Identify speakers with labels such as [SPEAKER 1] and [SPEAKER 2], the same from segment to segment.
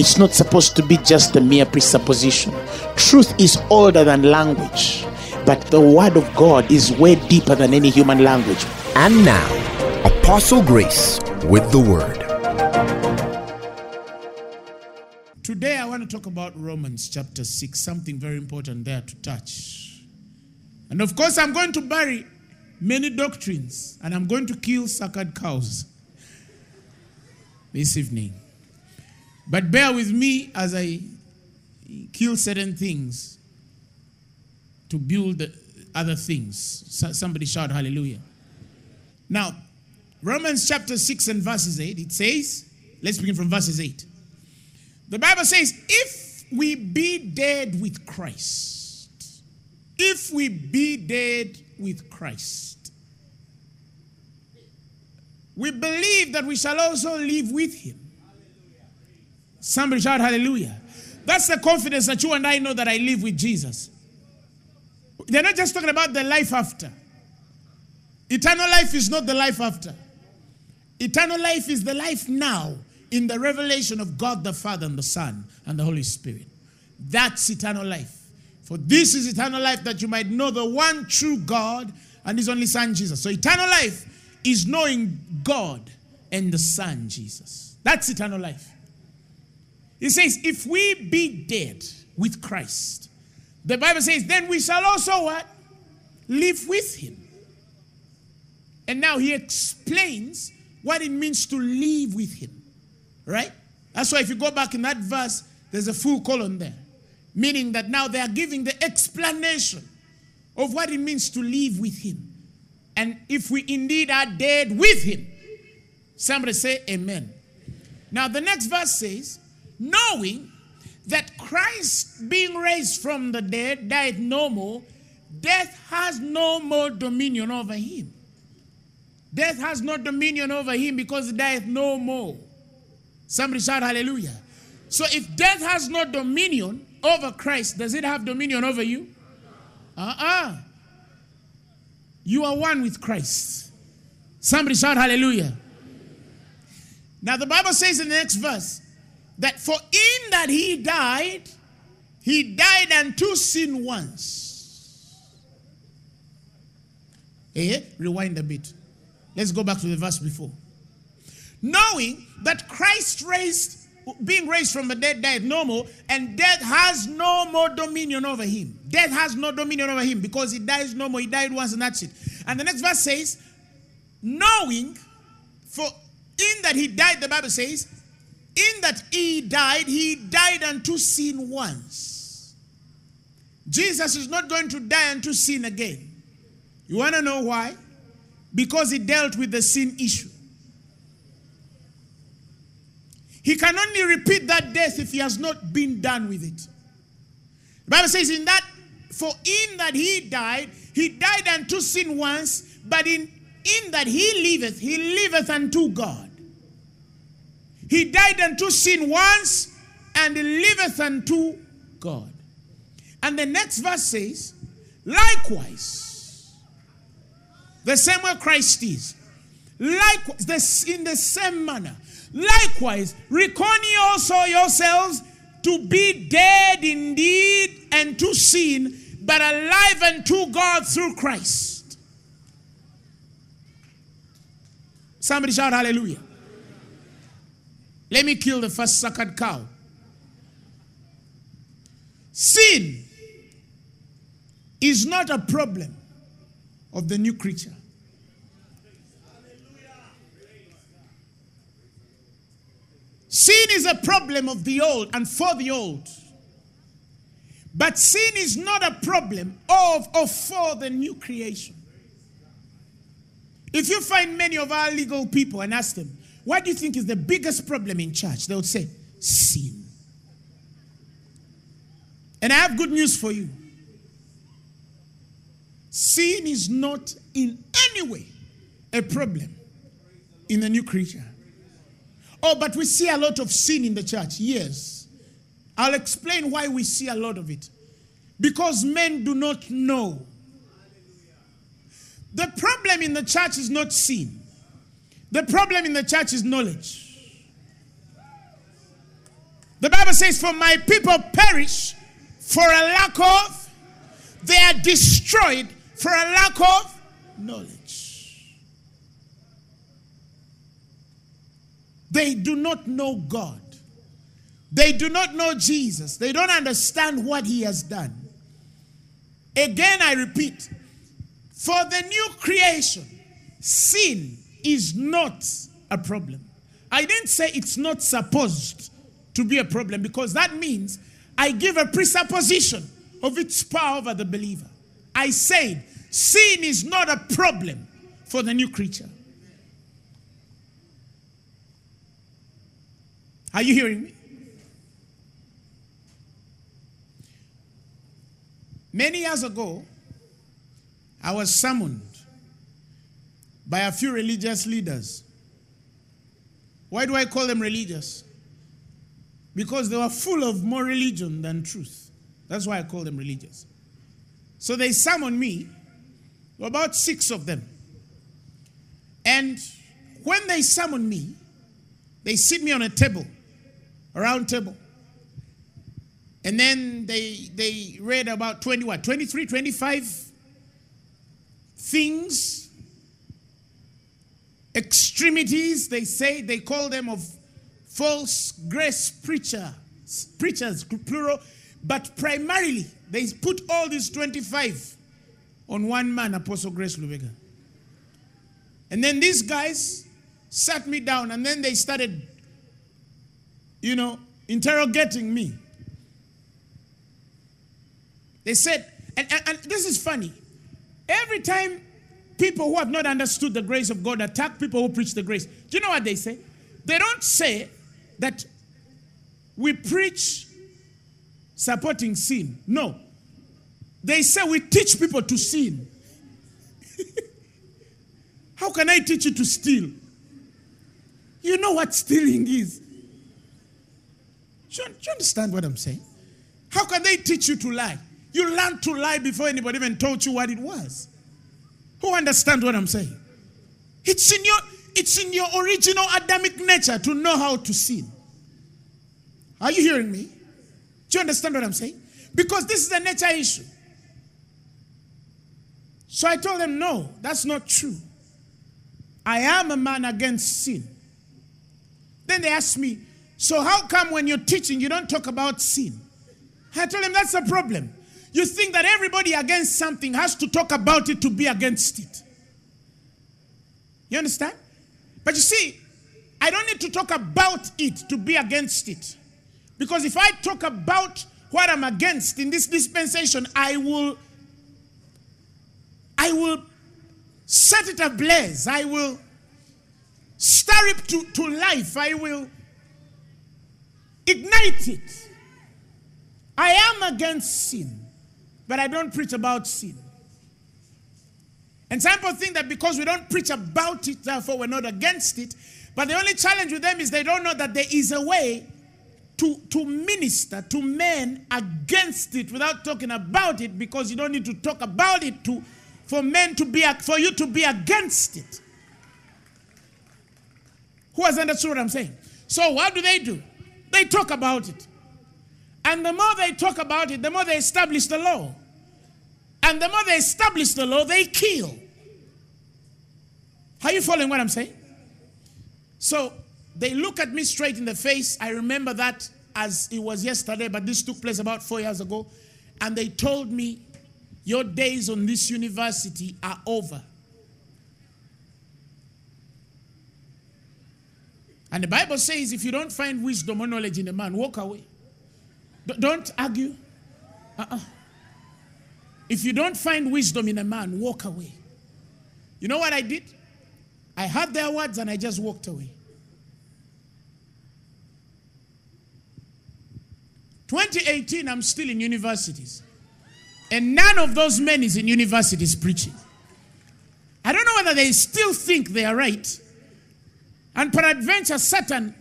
[SPEAKER 1] It's not supposed to be just a mere presupposition. Truth is older than language, but the word of God is way deeper than any human language.
[SPEAKER 2] And now, Apostle Grace with the word.
[SPEAKER 3] Today, I want to talk about Romans chapter 6, something very important there to touch. And of course, I'm going to bury many doctrines and I'm going to kill suckered cows this evening. But bear with me as I kill certain things to build other things. So- Somebody shout hallelujah. Now, Romans chapter 6 and verses 8, it says, let's begin from verses 8. The Bible says, if we be dead with Christ, if we be dead with Christ, we believe that we shall also live with him. Somebody shout hallelujah. That's the confidence that you and I know that I live with Jesus. They're not just talking about the life after. Eternal life is not the life after. Eternal life is the life now in the revelation of God the Father and the Son and the Holy Spirit. That's eternal life. For this is eternal life that you might know the one true God and his only Son Jesus. So eternal life is knowing God and the Son Jesus. That's eternal life. He says, if we be dead with Christ, the Bible says, then we shall also what? Live with him. And now he explains what it means to live with him. Right? That's why if you go back in that verse, there's a full colon there. Meaning that now they are giving the explanation of what it means to live with him. And if we indeed are dead with him, somebody say amen. Now the next verse says, knowing that Christ being raised from the dead died no more, death has no more dominion over him. Death has no dominion over him because he dieth no more. Somebody shout hallelujah. So if death has no dominion over Christ, does it have dominion over you? Uh-uh. You are one with Christ. Somebody shout hallelujah. Now the Bible says in the next verse that for in that he died, he died unto sin once. Eh? Rewind a bit. Let's go back to the verse before. Knowing that Christ raised, being raised from the dead, died no more, and death has no more dominion over him. Death has no dominion over him because he dies no more. He died once and that's it. And the next verse says, knowing, for in that he died, the Bible says, in that he died, he died unto sin once. Jesus is not going to die unto sin again. You want to know why? Because he dealt with the sin issue. He can only repeat that death if he has not been done with it. The Bible says, in that, for in that he died, he died unto sin once, but in, in that he liveth, he liveth unto God. He died unto sin once, and liveth unto God. And the next verse says, likewise, the same way Christ is, likewise, this, in the same manner, likewise, reckon ye also yourselves to be dead indeed and to sin, but alive unto God through Christ. Somebody shout hallelujah. Let me kill the first suckered cow. Sin is not a problem of the new creature. Sin is a problem of the old and for the old. But sin is not a problem of or for the new creation. If you find many of our legal people and ask them, what do you think is the biggest problem in church? They would say, sin. And I have good news for you. Sin is not in any way a problem in the new creature. Oh, but we see a lot of sin in the church. Yes. I'll explain why we see a lot of it. Because men do not know. The problem in the church is not sin, the problem in the church is knowledge. The Bible says, For my people perish for a lack of, they are destroyed for a lack of knowledge. They do not know God. They do not know Jesus. They don't understand what He has done. Again, I repeat for the new creation, sin is not a problem. I didn't say it's not supposed to be a problem because that means I give a presupposition of its power over the believer. I said sin is not a problem for the new creature. Are you hearing me? Many years ago, I was summoned by a few religious leaders. Why do I call them religious? Because they were full of more religion than truth. That's why I call them religious. So they summoned me, about six of them. And when they summoned me, they sit me on a table, a round table. And then they they read about 20 what 23 25 things extremities they say they call them of false grace preacher preachers plural but primarily they put all these 25 on one man apostle grace lubega and then these guys sat me down and then they started you know interrogating me they said, and, and, and, this is funny. Every time people who have not understood the grace of God attack people who preach the grace, do you know what they say? They don't say that we preach supporting sin. No. They say we teach people to sin. How can I teach you to steal? You know what stealing is. Do you, understand what I'm saying? How can they teach you to lie? You learned to lie before anybody even told you what it was. Who understands what I'm saying? It's in your it's in your original Adamic nature to know how to sin. Are you hearing me? Do you understand what I'm saying? Because this is a nature issue. So I told them, no, that's not true. I am a man against sin. Then they asked me, so how come when you're teaching you don't talk about sin? I told them that's a problem. You think that everybody against something has to talk about it to be against it. You understand? But you see, I don't need to talk about it to be against it. Because if I talk about what I'm against in this dispensation, I will I will set it ablaze. I will stir it to, to life. I will ignite it. I am against sin but I don't preach about sin. And some people think that because we don't preach about it, therefore we're not against it. But the only challenge with them is they don't know that there is a way to, to minister to men against it without talking about it because you don't need to talk about it to, for men to be, for you to be against it. Who has understood what I'm saying? So what do they do? They talk about it. And the more they talk about it, the more they establish the law. And the more they establish the law, they kill. Are you following what I'm saying? So they look at me straight in the face. I remember that as it was yesterday, but this took place about four years ago. And they told me, Your days on this university are over. And the Bible says, if you don't find wisdom or knowledge in a man, walk away. D- don't argue. Uh-uh. If you don't find wisdom in a man, walk away. You know what I did? I heard their words and I just walked away. 2018, I'm still in universities. And none of those men is in universities preaching. I don't know whether they still think they are right. And peradventure, Satan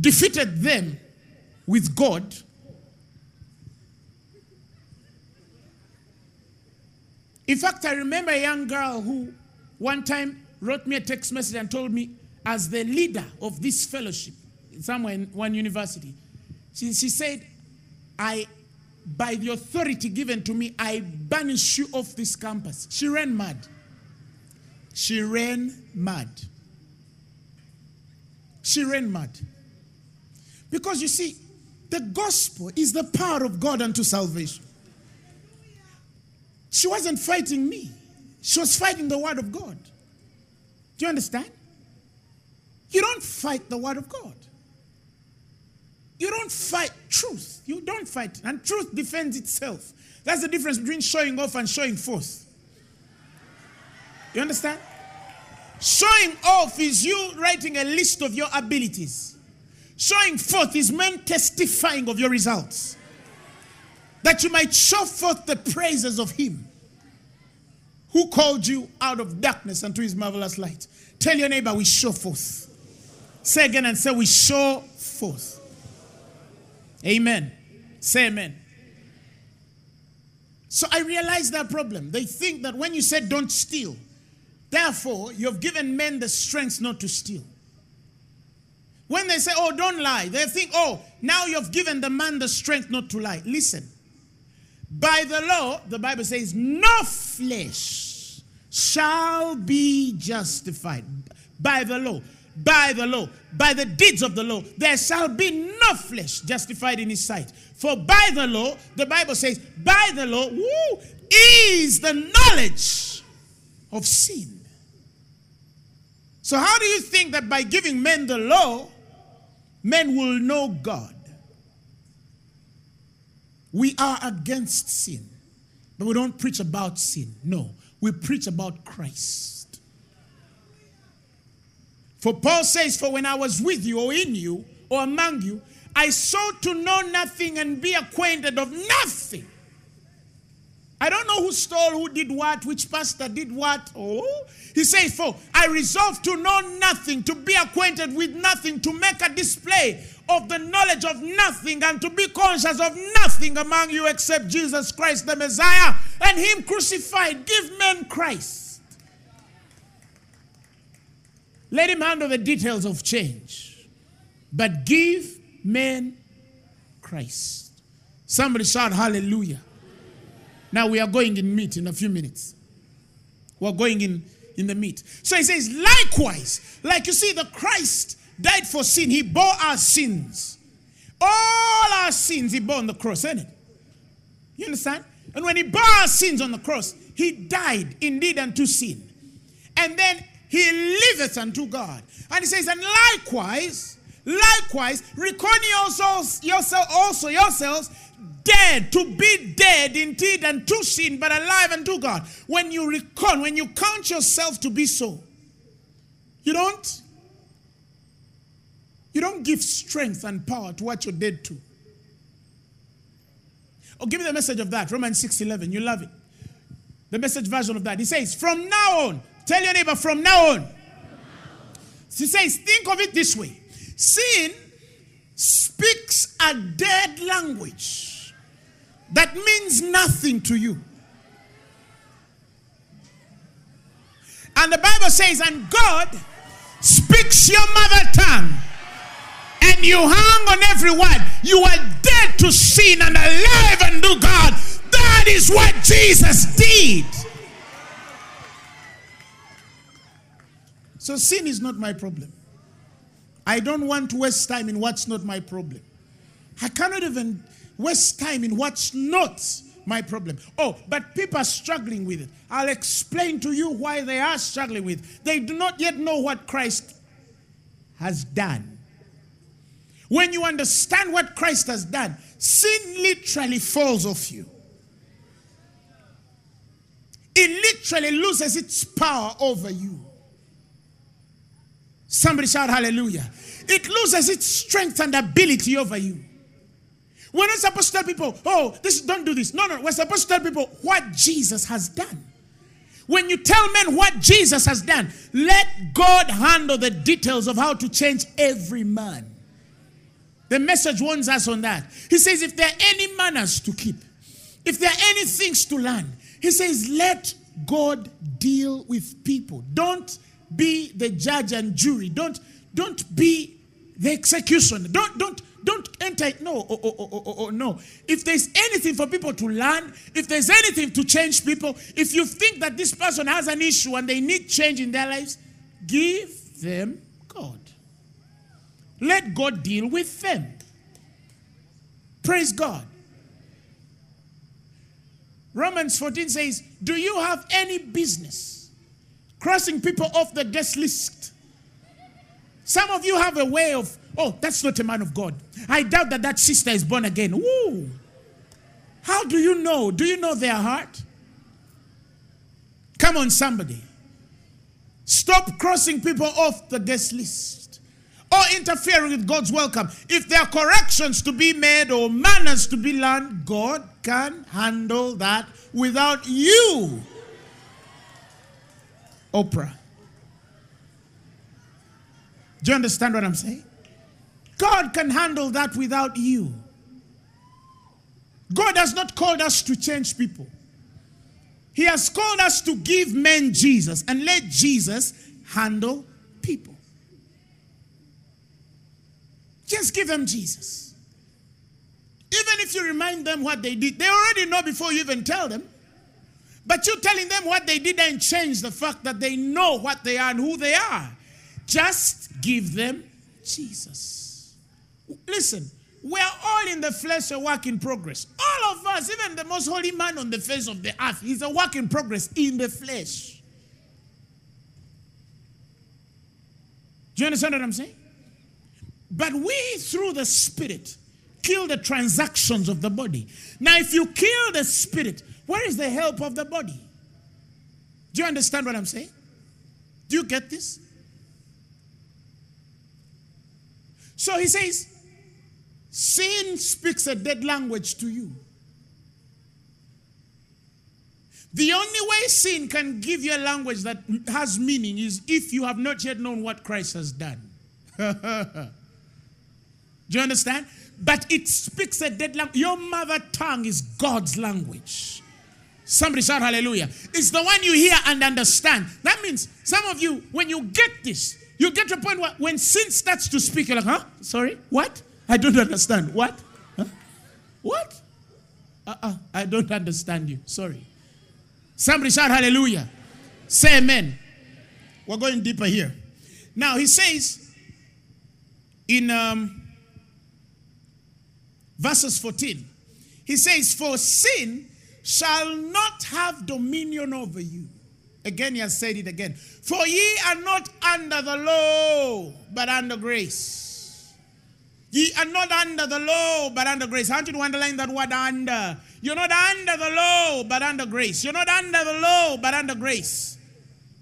[SPEAKER 3] defeated them with God. In fact, I remember a young girl who one time wrote me a text message and told me, as the leader of this fellowship, somewhere in one university, she, she said, I, by the authority given to me, I banish you off this campus. She ran mad. She ran mad. She ran mad. Because you see, the gospel is the power of God unto salvation. She wasn't fighting me, she was fighting the word of God. Do you understand? You don't fight the word of God. You don't fight truth. You don't fight. And truth defends itself. That's the difference between showing off and showing forth. You understand? Showing off is you writing a list of your abilities. Showing forth is men testifying of your results. That you might show forth the praises of Him who called you out of darkness unto His marvelous light. Tell your neighbor, we show forth. Say again and say, we show forth. Amen. Say amen. So I realized that problem. They think that when you said don't steal, therefore you've given men the strength not to steal. When they say, oh, don't lie, they think, oh, now you've given the man the strength not to lie. Listen. By the law, the Bible says, no flesh shall be justified. By the law. By the law. By the deeds of the law. There shall be no flesh justified in his sight. For by the law, the Bible says, by the law, woo, is the knowledge of sin. So, how do you think that by giving men the law, men will know God? We are against sin, but we don't preach about sin. No, we preach about Christ. For Paul says, For when I was with you or in you or among you, I sought to know nothing and be acquainted of nothing. I don't know who stole, who did what, which pastor did what. Oh, he says, For I resolved to know nothing, to be acquainted with nothing, to make a display of the knowledge of nothing, and to be conscious of nothing among you except Jesus Christ the Messiah and Him crucified. Give men Christ. Let Him handle the details of change, but give men Christ. Somebody shout hallelujah. Now we are going in meat in a few minutes. We're going in in the meat. So he says, likewise, like you see, the Christ died for sin. He bore our sins. All our sins he bore on the cross, isn't it? You understand? And when he bore our sins on the cross, he died indeed unto sin. And then he liveth unto God. And he says, and likewise, likewise, reckon yourselves, yourself, also yourselves dead, to be dead indeed unto sin, but alive unto God. When you reckon, when you count yourself to be so, you don't you don't give strength and power to what you're dead to. Oh, give me the message of that. Romans 6:11. You love it. The message version of that. He says, from now on, tell your neighbor, from now on. He says, think of it this way. Sin speaks a dead language that means nothing to you. And the Bible says, and God speaks your mother tongue, and you hang on every word. You are dead to sin and alive unto God. That is what Jesus did. So sin is not my problem. I don't want to waste time in what's not my problem. I cannot even waste time in what's not my problem. Oh, but people are struggling with it. I'll explain to you why they are struggling with it. They do not yet know what Christ has done. When you understand what Christ has done, sin literally falls off you. It literally loses its power over you. Somebody shout hallelujah. it loses its strength and ability over you. We're not supposed to tell people, oh, this don't do this. No, no, we're supposed to tell people what Jesus has done. When you tell men what Jesus has done, let God handle the details of how to change every man. The message warns us on that. He says, if there are any manners to keep, if there are any things to learn, he says, let God deal with people. Don't be the judge and jury. Don't, don't be the executioner. Don't, don't, don't enter. No, oh, oh, oh, oh, oh, no. If there's anything for people to learn, if there's anything to change people, if you think that this person has an issue and they need change in their lives, give them. Let God deal with them. Praise God. Romans 14 says, Do you have any business crossing people off the guest list? Some of you have a way of, oh, that's not a man of God. I doubt that that sister is born again. Woo! How do you know? Do you know their heart? Come on, somebody. Stop crossing people off the guest list or interfering with God's welcome. If there are corrections to be made or manners to be learned, God can handle that without you. Oprah. Do you understand what I'm saying? God can handle that without you. God has not called us to change people. He has called us to give men Jesus and let Jesus handle people. Just give them Jesus. Even if you remind them what they did, they already know before you even tell them. But you telling them what they did ain't change the fact that they know what they are and who they are. Just give them Jesus. Listen, we are all in the flesh a work in progress. All of us, even the most holy man on the face of the earth, is a work in progress in the flesh. Do you understand what I'm saying? But we, through the Spirit, kill the transactions of the body. Now, if you kill the Spirit, where is the help of the body? Do you understand what I'm saying? Do you get this? So he says, sin speaks a dead language to you. The only way sin can give you a language that has meaning is if you have not yet known what Christ has done. Do you understand? But it speaks a dead language. Your mother tongue is God's language. Somebody shout hallelujah. It's the one you hear and understand. That means some of you, when you get this, you get to a point where when sin starts to speak, you're like, huh? Sorry? What? I don't understand. What? Huh? What? Uh-uh. I don't understand you. Sorry. Somebody shout hallelujah. Say amen. We're going deeper here. Now he says in um, verses 14, he says, For sin shall not have dominion over you. Again, he has said it again. For ye are not under the law, but under grace. Ye are not under the law, but under grace. I want you to underline that word under. You're not under the law, but under grace. You're not under the law, but under grace.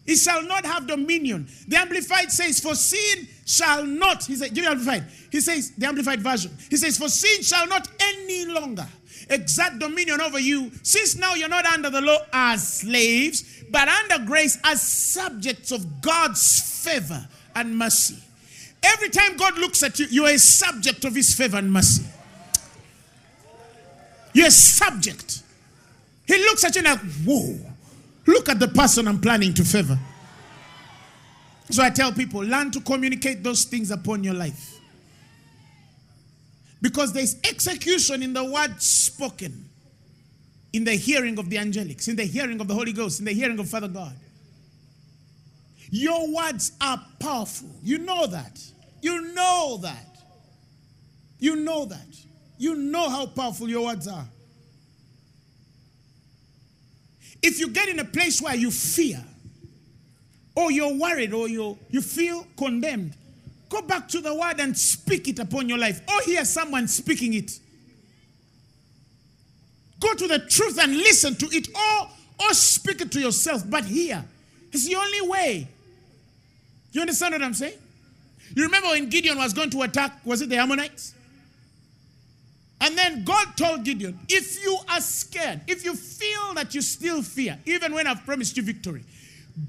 [SPEAKER 3] It shall not have dominion. The Amplified says, For sin shall not, he said, give me Amplified. He says, the Amplified version, he says, For sin shall not any longer exact dominion over you, since now you're not under the law as slaves, but under grace as subjects of God's favor and mercy. Every time God looks at you, you are a subject of his favor and mercy. You're a subject. He looks at you like, whoa, look at the person I'm planning to favor. So I tell people, learn to communicate those things upon your life. Because there's execution in the word spoken, in the hearing of the angelics, in the hearing of the Holy Ghost, in the hearing of Father God. Your words are powerful. You know that. You know that. You know that. You know how powerful your words are. If you get in a place where you fear, or you're worried, or you, you feel condemned, go back to the word and speak it upon your life. Or hear someone speaking it. Go to the truth and listen to it, or, or speak it to yourself, but hear. It's the only way. You understand what I'm saying? You remember when Gideon was going to attack, was it the Ammonites? And then God told Gideon, if you are scared, if you feel that you still fear, even when I've promised you victory,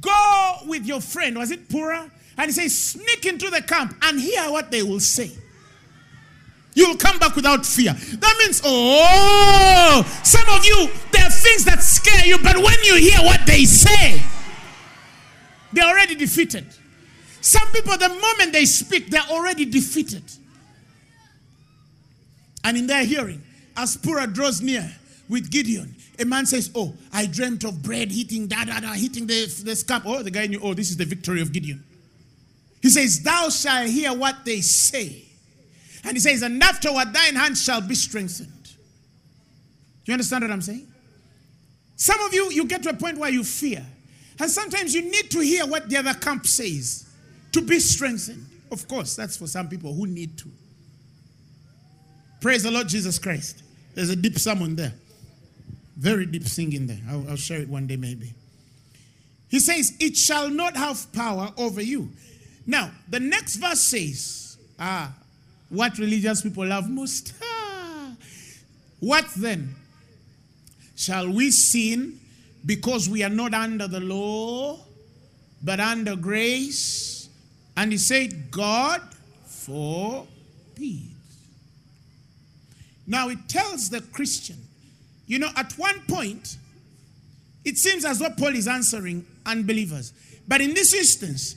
[SPEAKER 3] go with your friend, was it Purah? And he says, sneak into the camp and hear what they will say. You will come back without fear. That means, oh, some of you, there are things that scare you, but when you hear what they say, they're already defeated. Some people, the moment they speak, they're already defeated. And in their hearing, as Purah draws near with Gideon, a man says, Oh, I dreamt of bread hitting da da da, hitting the, the scalp. Oh, the guy knew, Oh, this is the victory of Gideon. He says, Thou shalt hear what they say. And he says, And afterward thine hand shall be strengthened. Do you understand what I'm saying? Some of you, you get to a point where you fear. And sometimes you need to hear what the other camp says to be strengthened. Of course, that's for some people who need to. Praise the Lord Jesus Christ. There's a deep sermon there. Very deep singing there. I'll, I'll share it one day, maybe. He says, It shall not have power over you. Now, the next verse says, Ah, what religious people love most? Ah. What then? Shall we sin because we are not under the law, but under grace? And he said, God forbid. Now it tells the Christian, you know, at one point, it seems as though Paul is answering unbelievers. But in this instance,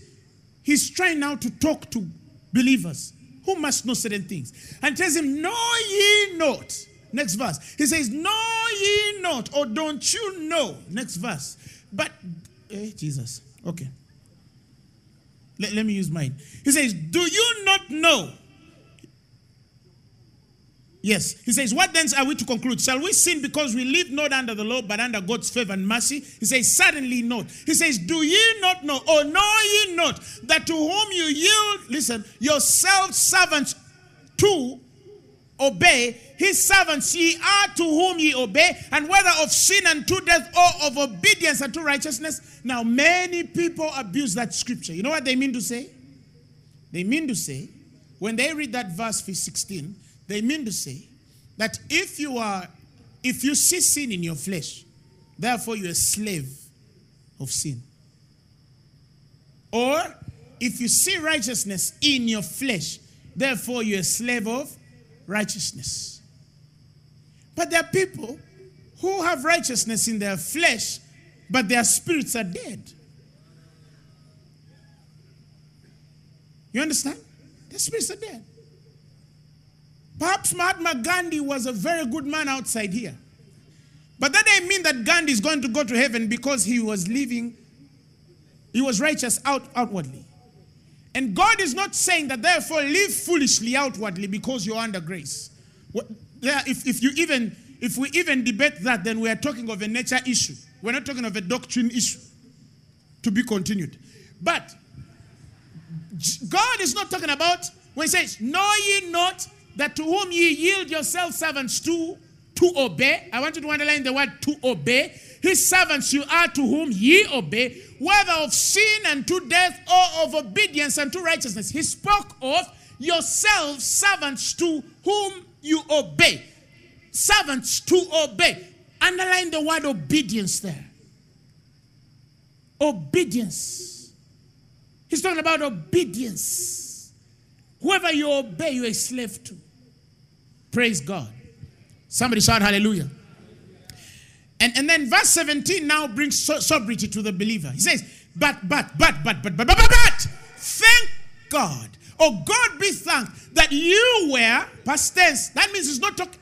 [SPEAKER 3] he's trying now to talk to believers who must know certain things. And tells him, Know ye not. Next verse. He says, Know ye not, or don't you know? Next verse. But, eh, Jesus. Okay. Let, let me use mine. He says, Do you not know? Yes. He says, What then are we to conclude? Shall we sin because we live not under the law, but under God's favor and mercy? He says, Certainly not. He says, Do ye not know, or know ye not, that to whom you yield, listen, yourselves servants to obey, his servants ye are to whom ye obey, and whether of sin unto death or of obedience unto righteousness. Now, many people abuse that scripture. You know what they mean to say? They mean to say, when they read that verse verse 16, they mean to say that if you are, if you see sin in your flesh, therefore you're a slave of sin. Or if you see righteousness in your flesh, therefore you're a slave of righteousness. But there are people who have righteousness in their flesh, but their spirits are dead. You understand? Their spirits are dead. Perhaps Mahatma Gandhi was a very good man outside here. But that doesn't mean that Gandhi is going to go to heaven because he was living, he was righteous out, outwardly. And God is not saying that therefore live foolishly outwardly because you're under grace. If, if you even if we even debate that, then we are talking of a nature issue. We're not talking of a doctrine issue. To be continued. But God is not talking about when he says, Know ye not that to whom ye yield yourselves servants to, to obey. I want you to underline the word to obey. His servants you are to whom ye obey, whether of sin unto death or of obedience unto righteousness. He spoke of yourselves servants to whom you obey. Servants to obey. Underline the word obedience there. Obedience. He's talking about obedience. Whoever you obey, you're a slave to. Praise God. Somebody shout hallelujah. And, and then verse 17 now brings so- sobriety to the believer. He says, but, but, but, but, but, but, but, but, but, thank God. Oh, God be thanked that you were, past tense, that means he's not talking.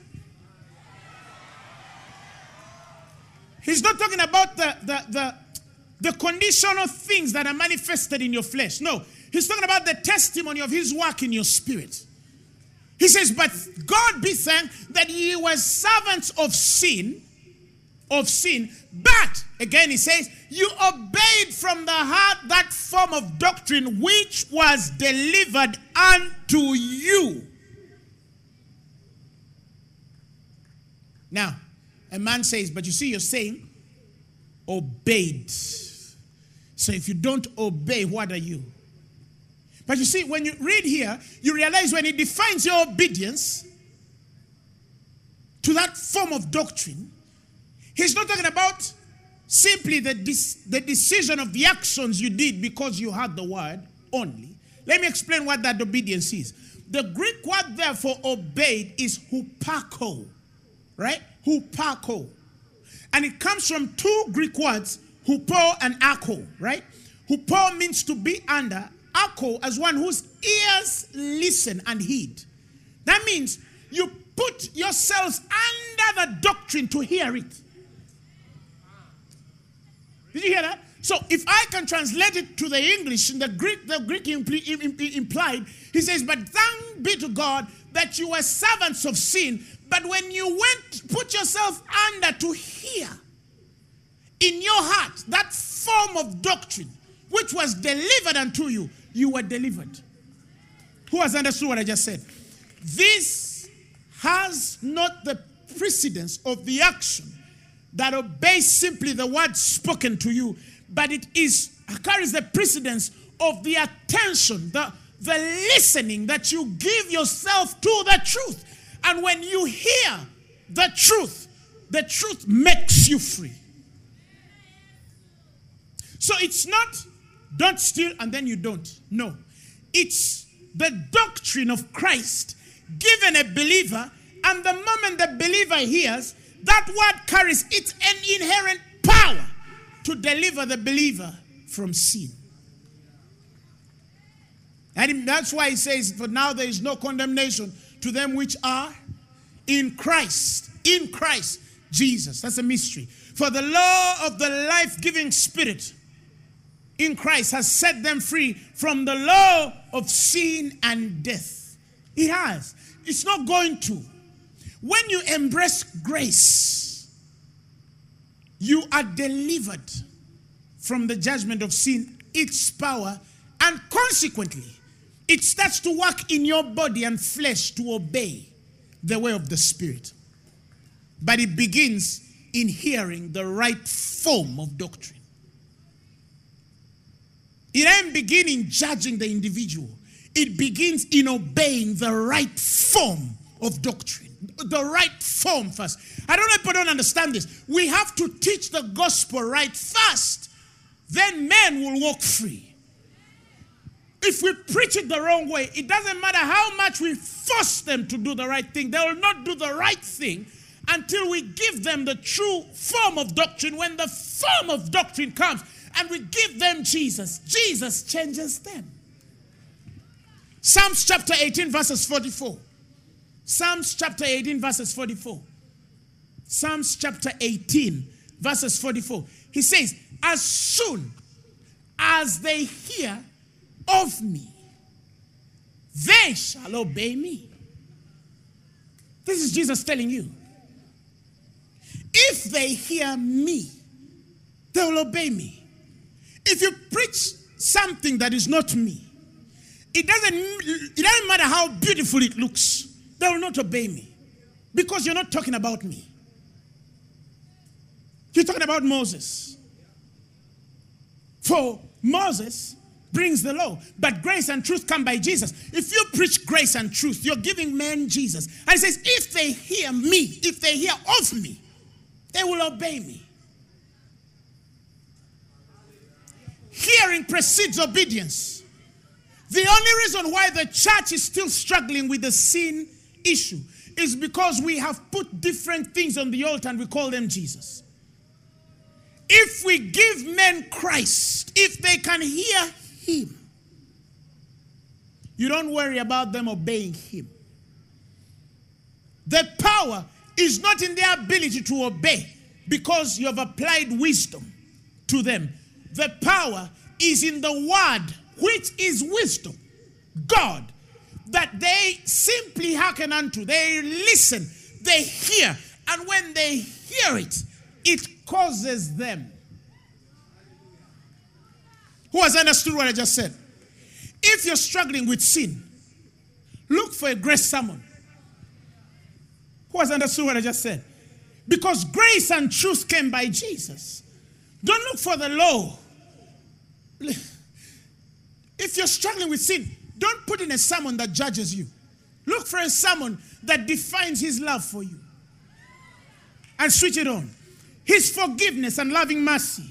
[SPEAKER 3] He's not talking about the, the, the, the conditional things that are manifested in your flesh. No, he's talking about the testimony of his work in your spirit. He says, But God be thanked that ye were servants of sin, of sin, but again he says, you obeyed from the heart that form of doctrine which was delivered unto you. Now, a man says, But you see, you're saying, obeyed. So if you don't obey, what are you? But you see, when you read here, you realize when he defines your obedience to that form of doctrine, he's not talking about simply the, the decision of the actions you did because you had the word only. Let me explain what that obedience is. The Greek word there for obeyed is hupako, right? Hupako. And it comes from two Greek words, hupo and ako, right? Hupo means to be under, as one whose ears listen and heed. That means you put yourselves under the doctrine to hear it. Did you hear that? So if I can translate it to the English, in the Greek, the Greek impl- implied, he says, But thank be to God that you were servants of sin, but when you went, put yourself under to hear in your heart that form of doctrine which was delivered unto you, you were delivered. Who has understood what I just said? This has not the precedence of the action that obeys simply the word spoken to you, but it is carries the precedence of the attention, the, the listening that you give yourself to the truth. And when you hear the truth, the truth makes you free. So it's not don't steal and then you don't. No. It's the doctrine of Christ given a believer, and the moment the believer hears, that word carries its an inherent power to deliver the believer from sin. And that's why he says, For now there is no condemnation to them which are in Christ. In Christ Jesus. That's a mystery. For the law of the life giving spirit in Christ has set them free from the law of sin and death. It has. It's not going to. When you embrace grace, you are delivered from the judgment of sin, its power, and consequently, it starts to work in your body and flesh to obey the way of the Spirit. But it begins in hearing the right form of doctrine. It ain't beginning judging the individual. It begins in obeying the right form of doctrine. The right form first. I don't know if people don't understand this. We have to teach the gospel right first. Then men will walk free. If we preach it the wrong way, it doesn't matter how much we force them to do the right thing, they will not do the right thing until we give them the true form of doctrine. When the form of doctrine comes, and we give them Jesus, Jesus changes them. Psalms chapter 18, verses 44. Psalms chapter 18, verses 44. Psalms chapter 18, verses 44. He says, As soon as they hear of me, they shall obey me. This is Jesus telling you. If they hear me, they will obey me. If you preach something that is not me, it doesn't, it doesn't matter how beautiful it looks, they will not obey me because you're not talking about me. You're talking about Moses. For Moses brings the law, but grace and truth come by Jesus. If you preach grace and truth, you're giving men Jesus. And he says, if they hear me, if they hear of me, they will obey me. Hearing precedes obedience. The only reason why the church is still struggling with the sin issue is because we have put different things on the altar and we call them Jesus. If we give men Christ, if they can hear Him, you don't worry about them obeying Him. The power is not in their ability to obey because you have applied wisdom to them. The power is in the word, which is wisdom, God, that they simply hearken unto. They listen, they hear, and when they hear it, it causes them. Who has understood what I just said? If you're struggling with sin, look for a grace sermon. Who has understood what I just said? Because grace and truth came by Jesus. Don't look for the law. If you're struggling with sin, Don't put in a sermon that judges you. Look for a sermon that defines his love for you. And switch it on. His forgiveness and loving mercy.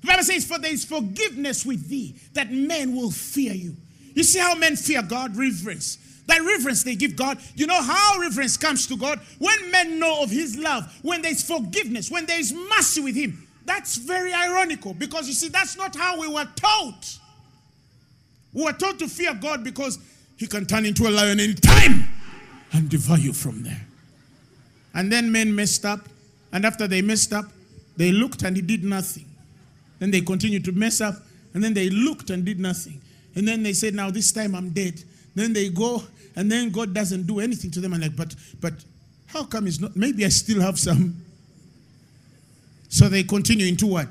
[SPEAKER 3] The Bible says, For there is forgiveness with thee, that men will fear you. You see how men fear God? Reverence. That reverence they give God. You know how reverence comes to God? When men know of His love, when there's forgiveness, when there is mercy with Him. That's very ironical because you see, that's not how we were taught. We were taught to fear God because He can turn into a lion any time and devour you from there. And then men messed up, and after they messed up, they looked and He did nothing. Then they continued to mess up, and then they looked and did nothing. And then they said, Now this time I'm dead. Then they go, and then God doesn't do anything to them. And like, but but how come it's not? Maybe I still have some. So they continue into what?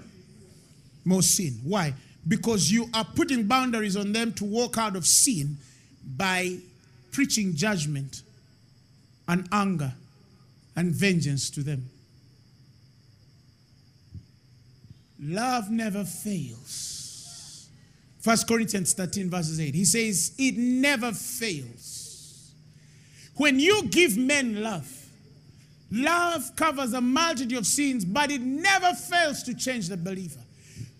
[SPEAKER 3] More sin. Why? Because you are putting boundaries on them to walk out of sin by preaching judgment and anger and vengeance to them. Love never fails. First Corinthians 13, verses 8. He says, It never fails. When you give men love, love covers a multitude of sins, but it never fails to change the believer.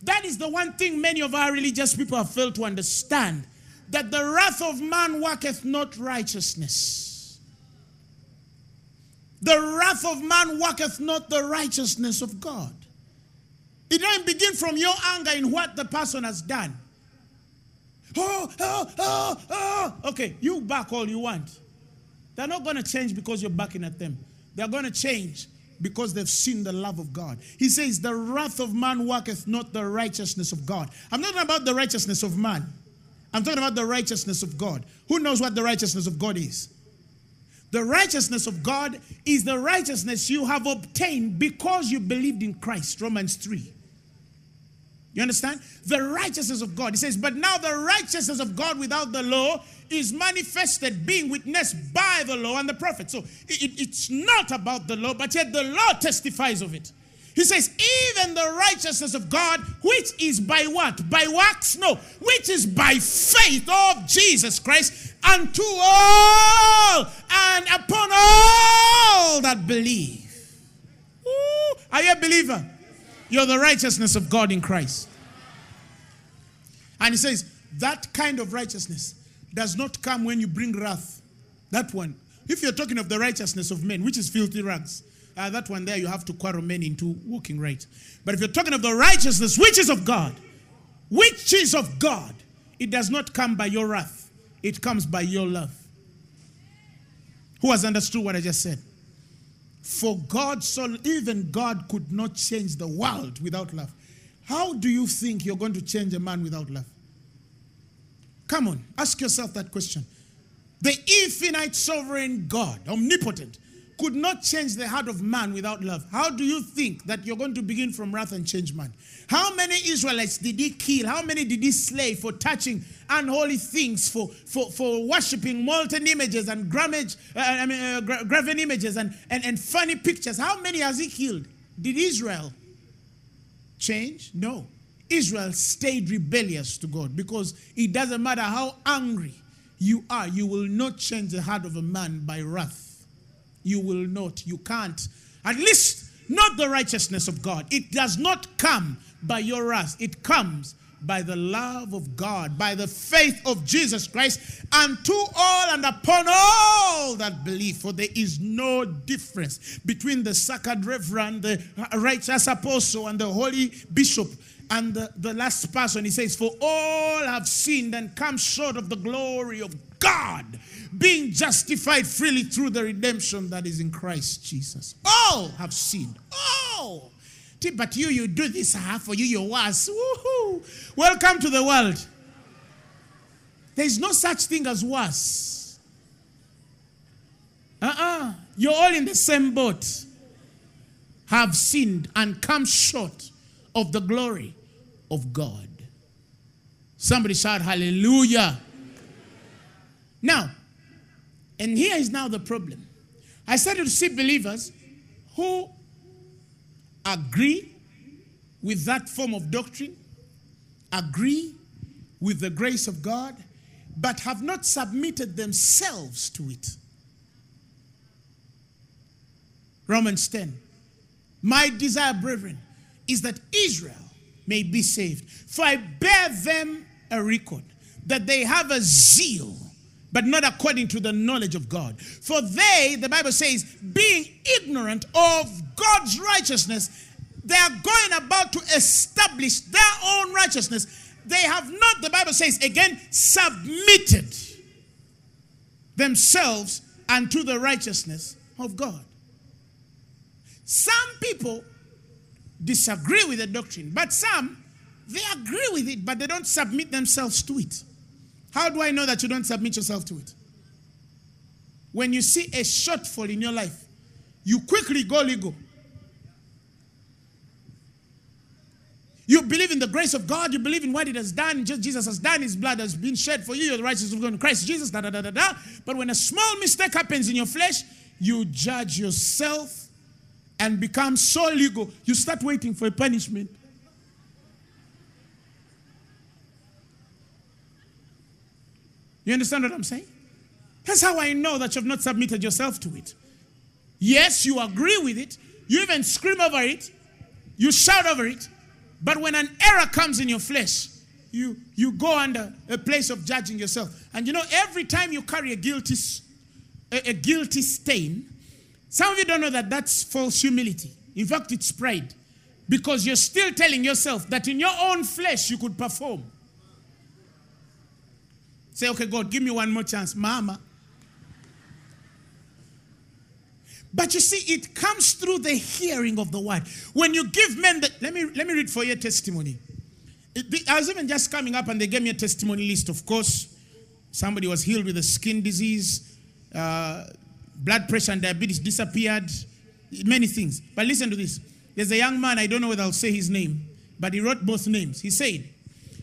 [SPEAKER 3] That is the one thing many of our religious people have failed to understand that the wrath of man worketh not righteousness. The wrath of man worketh not the righteousness of God. It doesn't begin from your anger in what the person has done. Oh, oh, oh, oh. Okay, you back all you want. They're not going to change because you're backing at them. They're going to change because they've seen the love of God. He says, The wrath of man worketh not the righteousness of God. I'm not talking about the righteousness of man. I'm talking about the righteousness of God. Who knows what the righteousness of God is? The righteousness of God is the righteousness you have obtained because you believed in Christ. Romans 3. You understand? The righteousness of God. He says, But now the righteousness of God without the law is manifested, being witnessed by the law and the prophets. So it, it's not about the law, but yet the law testifies of it. He says, even the righteousness of God, which is by what? By works? No, which is by faith of Jesus Christ unto all and upon all that believe. Ooh, are you a believer? You're the righteousness of God in Christ. And he says, that kind of righteousness does not come when you bring wrath. That one. If you're talking of the righteousness of men, which is filthy rags, uh, that one there you have to quarrel men into walking right. But if you're talking of the righteousness which is of God, which is of God, it does not come by your wrath, it comes by your love. Who has understood what I just said? For God, so even God could not change the world without love. How do you think you're going to change a man without love? Come on, ask yourself that question. The infinite sovereign God, omnipotent, could not change the heart of man without love. How do you think that you're going to begin from wrath and change man? How many Israelites did he kill? How many did he slay for touching unholy things, for, for, for worshiping molten images and grammage, uh, I mean, uh, gra- graven images and, and, and funny pictures? How many has he killed? Did Israel change? No. Israel stayed rebellious to God because it doesn't matter how angry you are, you will not change the heart of a man by wrath. You will not. You can't. At least not the righteousness of God. It does not come by your wrath, it comes by the love of God, by the faith of Jesus Christ, unto all and upon all that believe. For there is no difference between the sacred reverend, the righteous apostle, and the holy bishop. And the, the last person, he says, For all have sinned and come short of the glory of God, being justified freely through the redemption that is in Christ Jesus. All have sinned. All. But you, you do this, ah, for you, you're worse. Woohoo. Welcome to the world. There is no such thing as worse. Uh-uh. You're all in the same boat. Have sinned and come short of the glory of God. Somebody shout hallelujah. Now, and here is now the problem. I started to see believers who agree with that form of doctrine, agree with the grace of God, but have not submitted themselves to it. Romans 10. My desire, brethren, is that Israel may be saved. For I bear them a record that they have a zeal, but not according to the knowledge of God. For they, the Bible says, being ignorant of God's righteousness, they are going about to establish their own righteousness. They have not, the Bible says again, submitted themselves unto the righteousness of God. Some people disagree with the doctrine, but some they agree with it, but they don't submit themselves to it. How do I know that you don't submit yourself to it? When you see a shortfall in your life, you quickly go legal. You believe in the grace of God, you believe in what it has done, Jesus has done, his blood has been shed for you, you're the righteousness of God in Christ Jesus, da da da da da. But when a small mistake happens in your flesh, you judge yourself and become so legal, you start waiting for a punishment. You understand what I'm saying? That's how I know that you've not submitted yourself to it. Yes, you agree with it, you even scream over it, you shout over it, but when an error comes in your flesh, you, you go under a place of judging yourself. And you know, every time you carry a guilty, a, a guilty stain, some of you don't know that that's false humility. In fact, it's pride. Because you're still telling yourself that in your own flesh you could perform. Say, okay, God, give me one more chance. Mama. But you see, it comes through the hearing of the word. When you give men the, let me let me read for you a testimony. It, I was even just coming up and they gave me a testimony list. Of course, somebody was healed with a skin disease. Uh, blood pressure and diabetes disappeared, many things. But listen to this. There's a young man, I don't know whether I'll say his name, but he wrote both names. He said,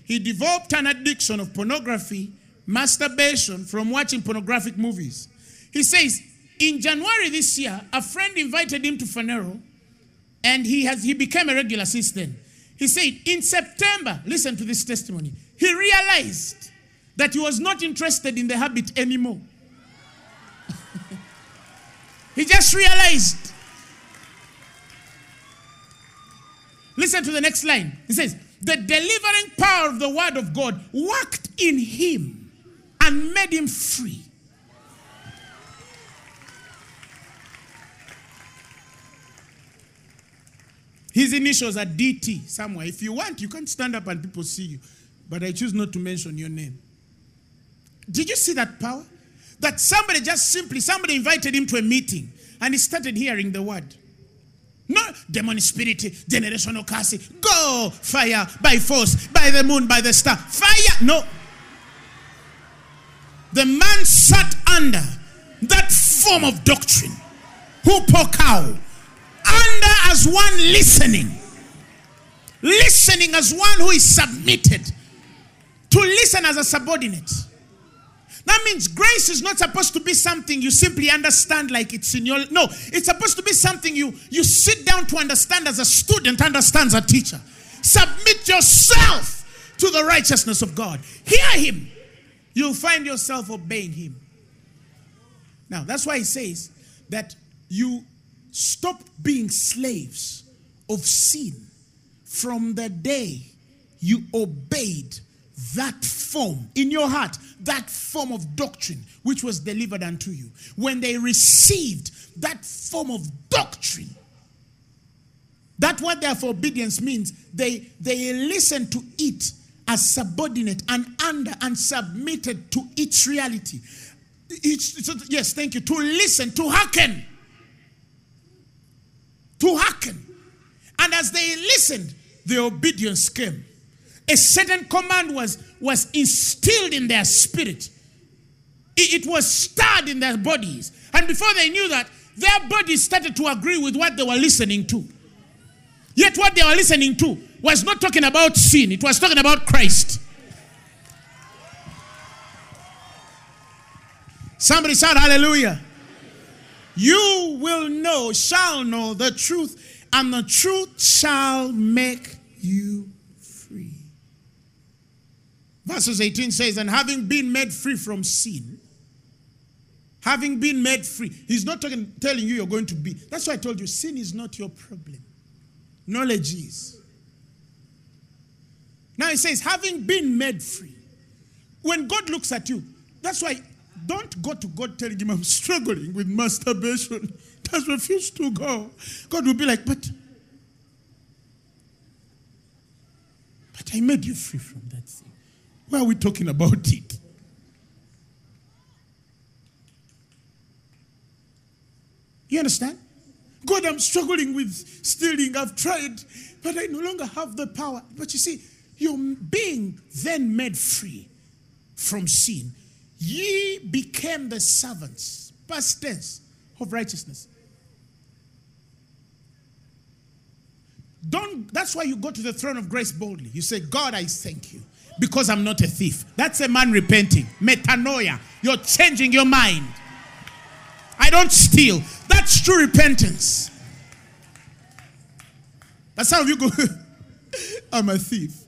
[SPEAKER 3] he developed an addiction of pornography, masturbation from watching pornographic movies. He says, in January this year, a friend invited him to Phaneroo, and he has he became a regular since then. He said, in September, listen to this testimony, he realized that he was not interested in the habit anymore. He just realized. Listen to the next line. He says, The delivering power of the word of God worked in him and made him free. His initials are DT somewhere. If you want, you can stand up and people see you. But I choose not to mention your name. Did you see that power? That somebody just simply, somebody invited him to a meeting and he started hearing the word. No demon spirit, generational curse. Go fire by force, by the moon, by the star. Fire. No. The man sat under that form of doctrine. Cow? Under as one listening. Listening as one who is submitted. To listen as a subordinate. That means grace is not supposed to be something you simply understand like it's in your no, it's supposed to be something you you sit down to understand as a student understands a teacher. Submit yourself to the righteousness of God. Hear him. You'll find yourself obeying him. Now, that's why he says that you stop being slaves of sin from the day you obeyed that form in your heart, that form of doctrine which was delivered unto you. When they received that form of doctrine, that what therefore obedience means, they they listen to it as subordinate and under and submitted to its reality. It's, yes, thank you. To listen, to hearken. To hearken. And as they listened, the obedience came a certain command was, was instilled in their spirit. It, it was stirred in their bodies. And before they knew that, their bodies started to agree with what they were listening to. Yet, what they were listening to was not talking about sin, it was talking about Christ. Somebody shout hallelujah. You will know, shall know the truth, and the truth shall make you free. Verses 18 says, And having been made free from sin, having been made free, he's not talking, telling you you're going to be. That's why I told you sin is not your problem, knowledge is. Now he says, having been made free. When God looks at you, that's why don't go to God telling him, I'm struggling with masturbation. Just refuse to go. God will be like, but, but I made you free from that thing. Why are we talking about it? You understand? God, I'm struggling with stealing. I've tried, but I no longer have the power. But you see, you're being then made free from sin. Ye became the servants, past tense, of righteousness. Don't, that's why you go to the throne of grace boldly. You say, God, I thank you because I'm not a thief. That's a man repenting. Metanoia. You're changing your mind. I don't steal. That's true repentance. But some of you go, I'm a thief.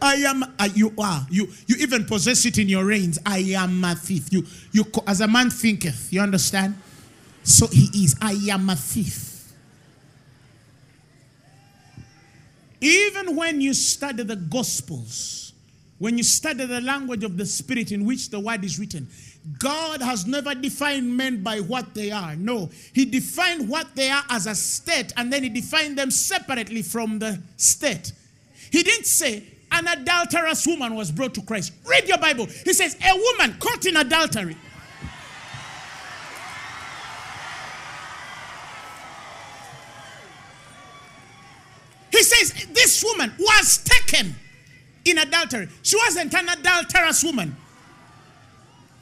[SPEAKER 3] I am. Uh, you are. You. You even possess it in your reins. I am a thief. You. You. As a man thinketh. You understand? So he is. I am a thief. Even when you study the Gospels, when you study the language of the Spirit in which the word is written, God has never defined men by what they are. No, He defined what they are as a state and then He defined them separately from the state. He didn't say an adulterous woman was brought to Christ. Read your Bible. He says a woman caught in adultery. He says this woman was taken in adultery. She wasn't an adulterous woman.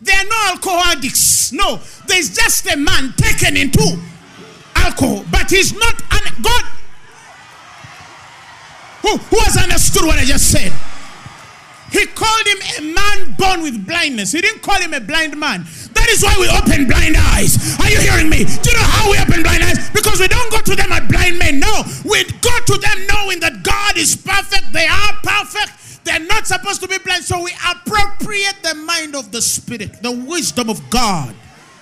[SPEAKER 3] There are no alcohol addicts. No, there's just a man taken into alcohol, but he's not an God. Who, who has understood what I just said? He called him a man born with blindness. He didn't call him a blind man. That is why we open blind eyes. Are you hearing me? Do you know how we open blind eyes? Because we don't go to them as blind men. No, we go to them knowing that God is perfect. They are perfect. They're not supposed to be blind. So we appropriate the mind of the Spirit, the wisdom of God.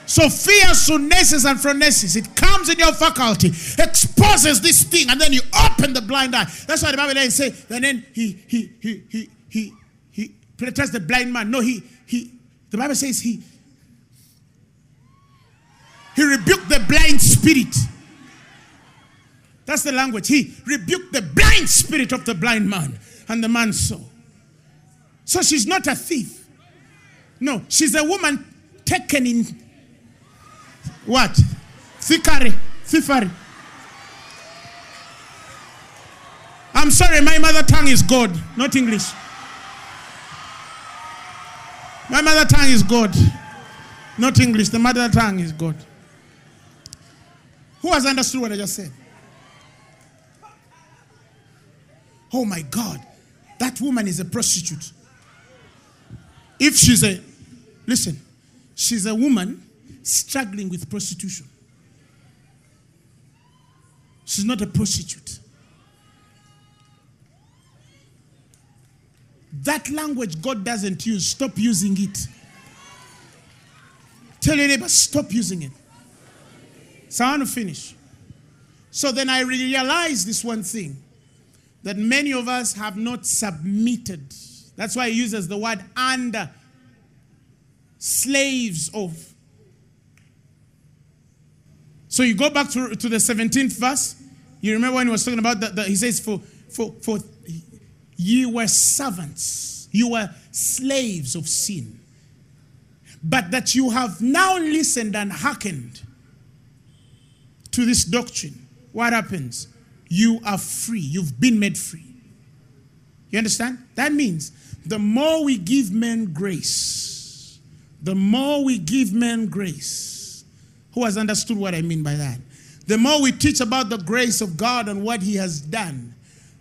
[SPEAKER 3] Sophia, sunesis, and phronesis. It comes in your faculty, exposes this thing, and then you open the blind eye. That's why the Bible doesn't say, and then he he he he he he penetrates the blind man. No, he he the Bible says he he rebuked the blind spirit. That's the language. He rebuked the blind spirit of the blind man, and the man saw. So she's not a thief. No, she's a woman taken in what? Thickery. Thievery. I'm sorry, my mother tongue is God, not English. My mother tongue is God, not English. The mother tongue is God. Who has understood what I just said? Oh my God, that woman is a prostitute. If she's a, listen, she's a woman struggling with prostitution. She's not a prostitute. That language God doesn't use, stop using it. Tell your neighbor, stop using it. So I want to finish. So then I realized this one thing that many of us have not submitted. That's why he uses the word under slaves of. So you go back to, to the 17th verse. You remember when he was talking about that? He says, for, for, for you were servants, you were slaves of sin. But that you have now listened and hearkened to this doctrine. What happens? You are free. You've been made free. You understand? That means the more we give men grace, the more we give men grace. Who has understood what I mean by that? The more we teach about the grace of God and what He has done,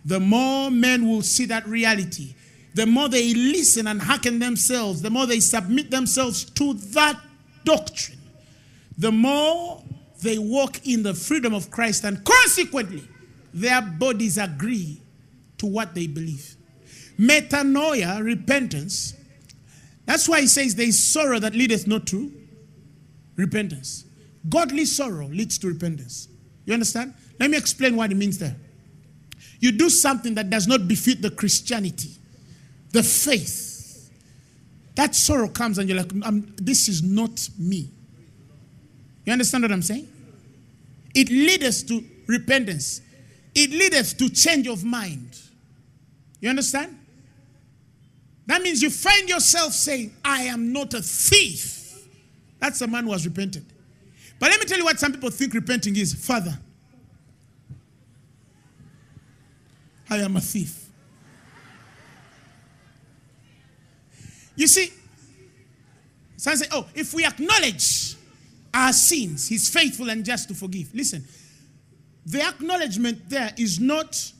[SPEAKER 3] the more men will see that reality. The more they listen and hearken themselves, the more they submit themselves to that doctrine, the more they walk in the freedom of Christ, and consequently, their bodies agree to what they believe. Metanoia, repentance. That's why he says there is sorrow that leadeth not to repentance. Godly sorrow leads to repentance. You understand? Let me explain what it means there. You do something that does not befit the Christianity, the faith. That sorrow comes and you're like, um, this is not me. You understand what I'm saying? It leads us to repentance. It leads us to change of mind. You understand? That means you find yourself saying, I am not a thief. That's a man who has repented. But let me tell you what some people think repenting is Father, I am a thief. You see, some say, oh, if we acknowledge our sins, He's faithful and just to forgive. Listen, the acknowledgement there is not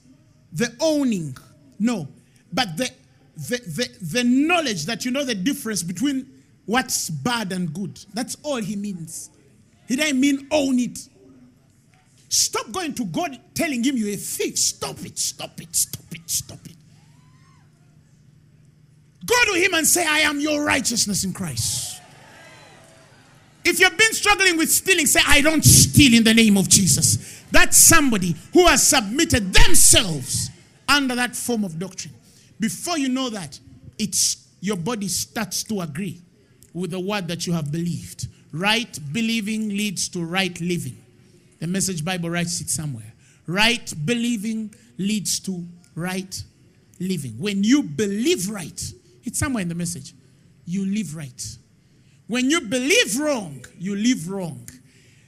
[SPEAKER 3] the owning, no, but the, the, the, the knowledge that you know the difference between what's bad and good. That's all He means. He didn't mean own it. Stop going to God telling him you're a thief. Stop it, stop it, stop it, stop it. Go to him and say, I am your righteousness in Christ. If you've been struggling with stealing, say, I don't steal in the name of Jesus. That's somebody who has submitted themselves under that form of doctrine. Before you know that, it's your body starts to agree with the word that you have believed. Right believing leads to right living. The Message Bible writes it somewhere. Right believing leads to right living. When you believe right, it's somewhere in the message, you live right. When you believe wrong, you live wrong.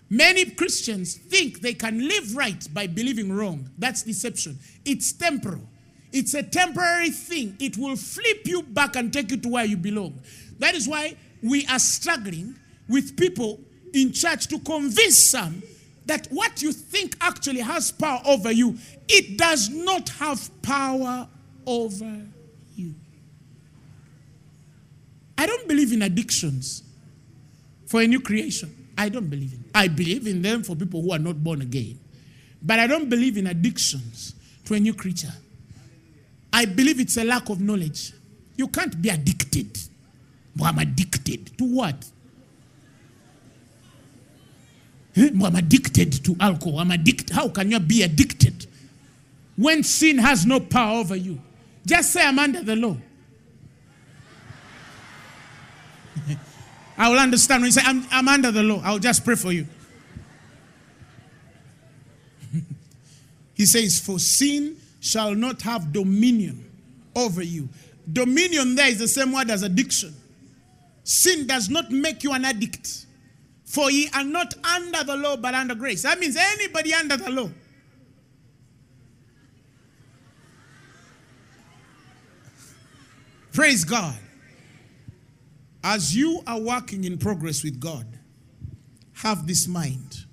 [SPEAKER 3] Many Christians think they can live right by believing wrong. That's deception. It's temporal. It's a temporary thing. It will flip you back and take you to where you belong. That is why we are struggling with people in church to convince some that what you think actually has power over you, it does not have power over you. I don't believe in addictions for a new creation. I don't believe in. I believe in them for people who are not born again. But I don't believe in addictions to a new creature. I believe it's a lack of knowledge. You can't be addicted. Well, I'm addicted to what? I'm addicted to alcohol. I'm addicted. How can you be addicted when sin has no power over you? Just say, I'm under the law. I will understand when you say, I'm, I'm under the law. I'll just pray for you. he says, For sin shall not have dominion over you. Dominion there is the same word as addiction. Sin does not make you an addict. For ye are not under the law, but under grace. That means anybody under the law. Praise God. As you are working in progress with God, have this mind.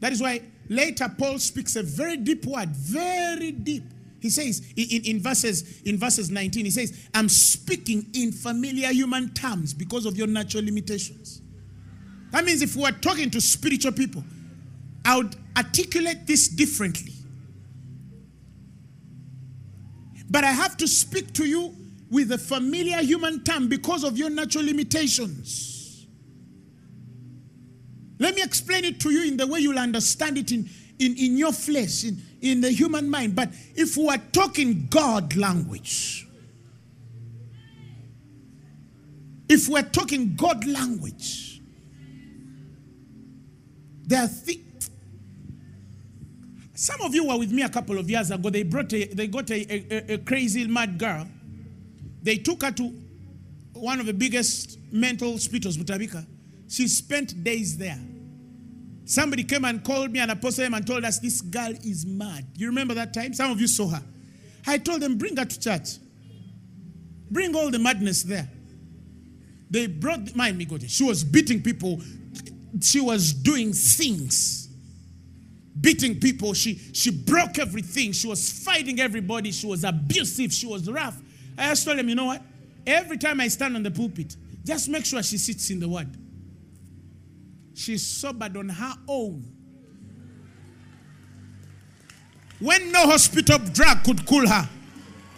[SPEAKER 3] That is why later Paul speaks a very deep word, very deep. He says in, in, verses in verses 19, he says, I'm speaking in familiar human terms because of your natural limitations. That means if we are talking to spiritual people, I would articulate this differently. But I have to speak to you with a familiar human term because of your natural limitations. Let me explain it to you in the way you'll understand it in, in, in your flesh, in, in the human mind. But if we are talking God language, if we're talking God language, there are th- Some of you were with me a couple of years ago. They brought a, they got a, a, a crazy mad girl. They took her to one of the biggest mental hospitals, Butabika. She spent days there. Somebody came and called me and apostle him and told us this girl is mad. You remember that time? Some of you saw her. I told them, bring her to church. Bring all the madness there. They brought, mind me, God, she was beating people, she was doing things beating people. She she broke everything. She was fighting everybody. She was abusive. She was rough. I just told him you know what? Every time i stand on the pulpit just make sure she sits in the word. She's sobered on her own. When no hospital drug could cool her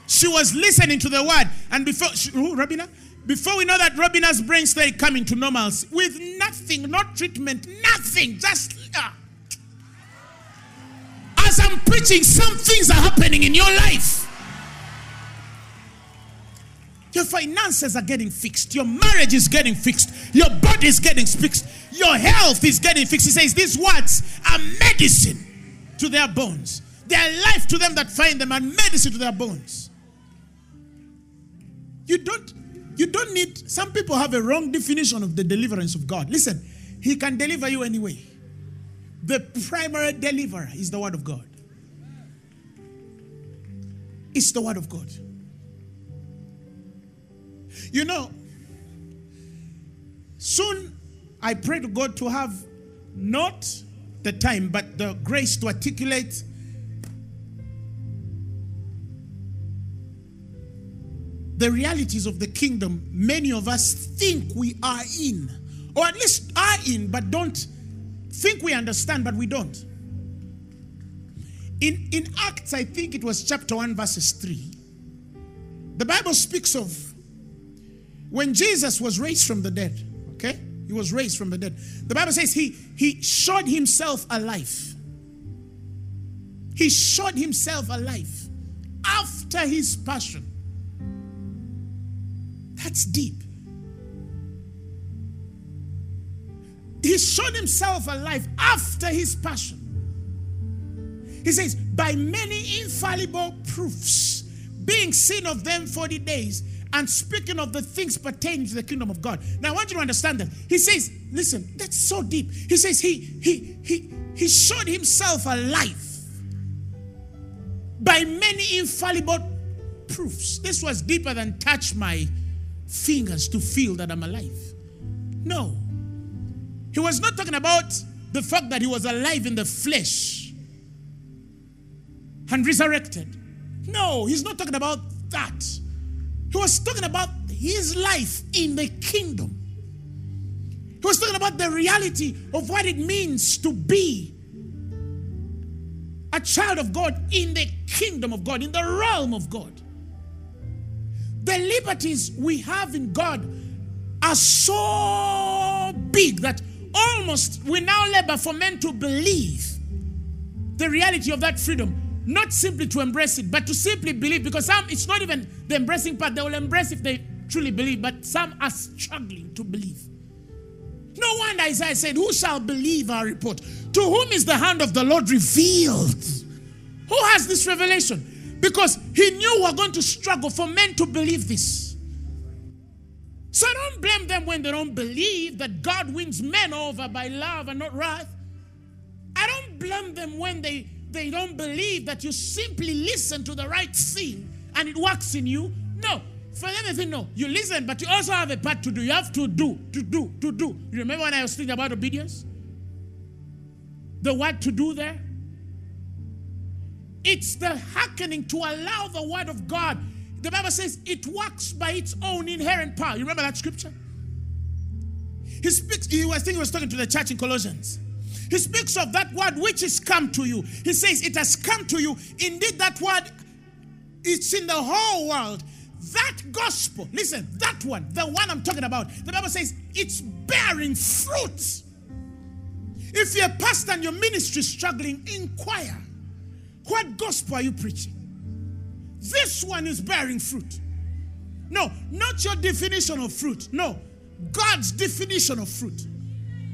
[SPEAKER 3] She was listening to the word. And before, she, who, Robina? Before we know that Robina's brain started coming to normalcy with nothing, not treatment, nothing, just. Uh, as I'm preaching, some things are happening in your life. Your finances are getting fixed. Your marriage is getting fixed. Your body is getting fixed. Your health is getting fixed. He says these words are medicine to their bones. They are life to them that find them and medicine to their bones. You don't you don't need some people have a wrong definition of the deliverance of God. Listen, he can deliver you anyway. The primary deliverer is the word of God. It's the word of God. You know, soon I pray to God to have not the time, but the grace to articulate the realities of the kingdom many of us think we are in, or at least are in, but don't think we understand, but we don't. In, in Acts, I think it was chapter 1, verses 3, the Bible speaks of when Jesus was raised from the dead, okay? He was raised from the dead. The Bible says he, he showed himself alive. He showed himself alive after his passion. That's deep. He showed himself alive after his passion. He says, by many infallible proofs, being seen of them 40 days, and speaking of the things pertaining to the kingdom of God. Now I want you to understand that. He says, listen, that's so deep. He says he he he he showed himself alive by many infallible proofs. This was deeper than touch my fingers to feel that I'm alive. No. He was not talking about the fact that he was alive in the flesh and resurrected. No, he's not talking about that. He was talking about his life in the kingdom. He was talking about the reality of what it means to be a child of God in the kingdom of God, in the realm of God. The liberties we have in God are so big that almost we now labor for men to believe the reality of that freedom not simply to embrace it, but to simply believe. Because some, it's not even the embracing part. They will embrace if they truly believe, but some are struggling to believe. No wonder Isaiah said, Who shall believe our report? To whom is the hand of the Lord revealed? Who has this revelation? Because he knew we're going to struggle for men to believe this. So I don't blame them when they don't believe that God wins men over by love and not wrath. I don't blame them when they they don't believe that you simply listen to the right thing and it works in you. No. For them, they no, you listen, but you also have a part to do. You have to do, to do, to do. You remember when I was thinking about obedience? The word to do there? It's the hearkening to allow the word of God. The Bible says it works by its own inherent power. You remember that scripture? He speaks, he was thinking he was talking to the church in Colossians. He speaks of that word which is come to you. He says, It has come to you. Indeed, that word, it's in the whole world. That gospel, listen, that one, the one I'm talking about, the Bible says it's bearing fruit. If you're a pastor and your ministry is struggling, inquire. What gospel are you preaching? This one is bearing fruit. No, not your definition of fruit. No, God's definition of fruit.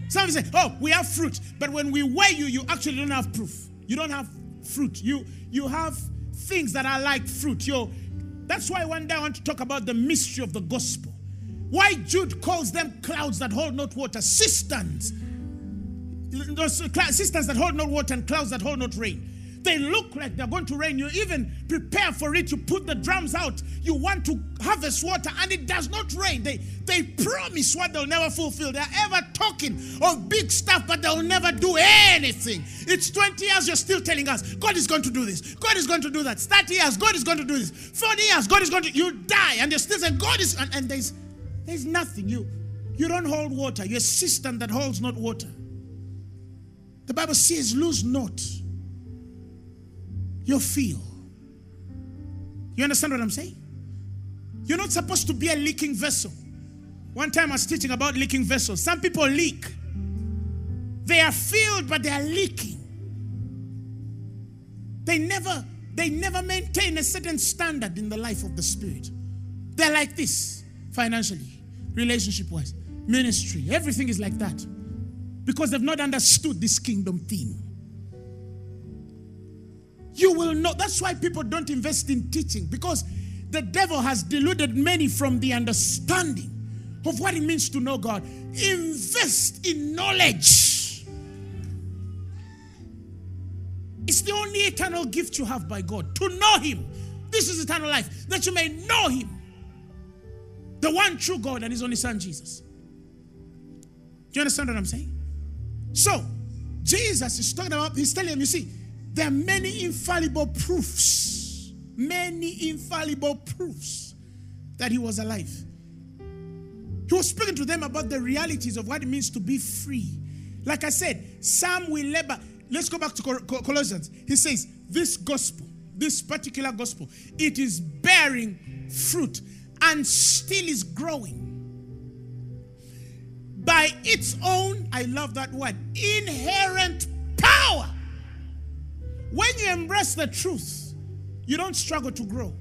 [SPEAKER 3] Some say, oh, we have fruit. But when we weigh you, you actually don't have proof. You don't have fruit. You you have things that are like fruit. You that's why one day I want to talk about the mystery of the gospel. Why Jude calls them clouds that hold not water, cisterns. Those uh, cisterns that hold not water and clouds that hold not rain. They look like they're going to rain. You even prepare for it. You put the drums out. You want to harvest water and it does not rain. They, they promise what they'll never fulfill. They're ever talking of big stuff, but they'll never do anything. It's 20 years, you're still telling us, God is going to do this. God is going to do that. 30 years, God is going to do this. 40 years, God is going to, you die and you're still saying, God is, and, and there's, there's nothing. You, you don't hold water. You're a system that holds not water. The Bible says, lose not your feel. You understand what I'm saying? You're not supposed to be a leaking vessel. One time I was teaching about leaking vessels. Some people leak. They are filled, but they are leaking. They never, they never maintain a certain standard in the life of the spirit. They're like this financially, relationship wise, ministry, everything is like that. Because they've not understood this kingdom thing. You will know. That's why people don't invest in teaching because the devil has deluded many from the understanding of what it means to know God. Invest in knowledge. It's the only eternal gift you have by God to know Him. This is eternal life, that you may know Him, the one true God and His only Son, Jesus. Do you understand what I'm saying? So, Jesus is talking about, He's telling him, you see, there are many infallible proofs, many infallible proofs that He was alive. He was speaking to them about the realities of what it means to be free. Like I said, some will labor. Let's go back to Colossians. He says, This gospel, this particular gospel, it is bearing fruit and still is growing. By its own, I love that word, inherent power. When you embrace the truth, you don't struggle to grow,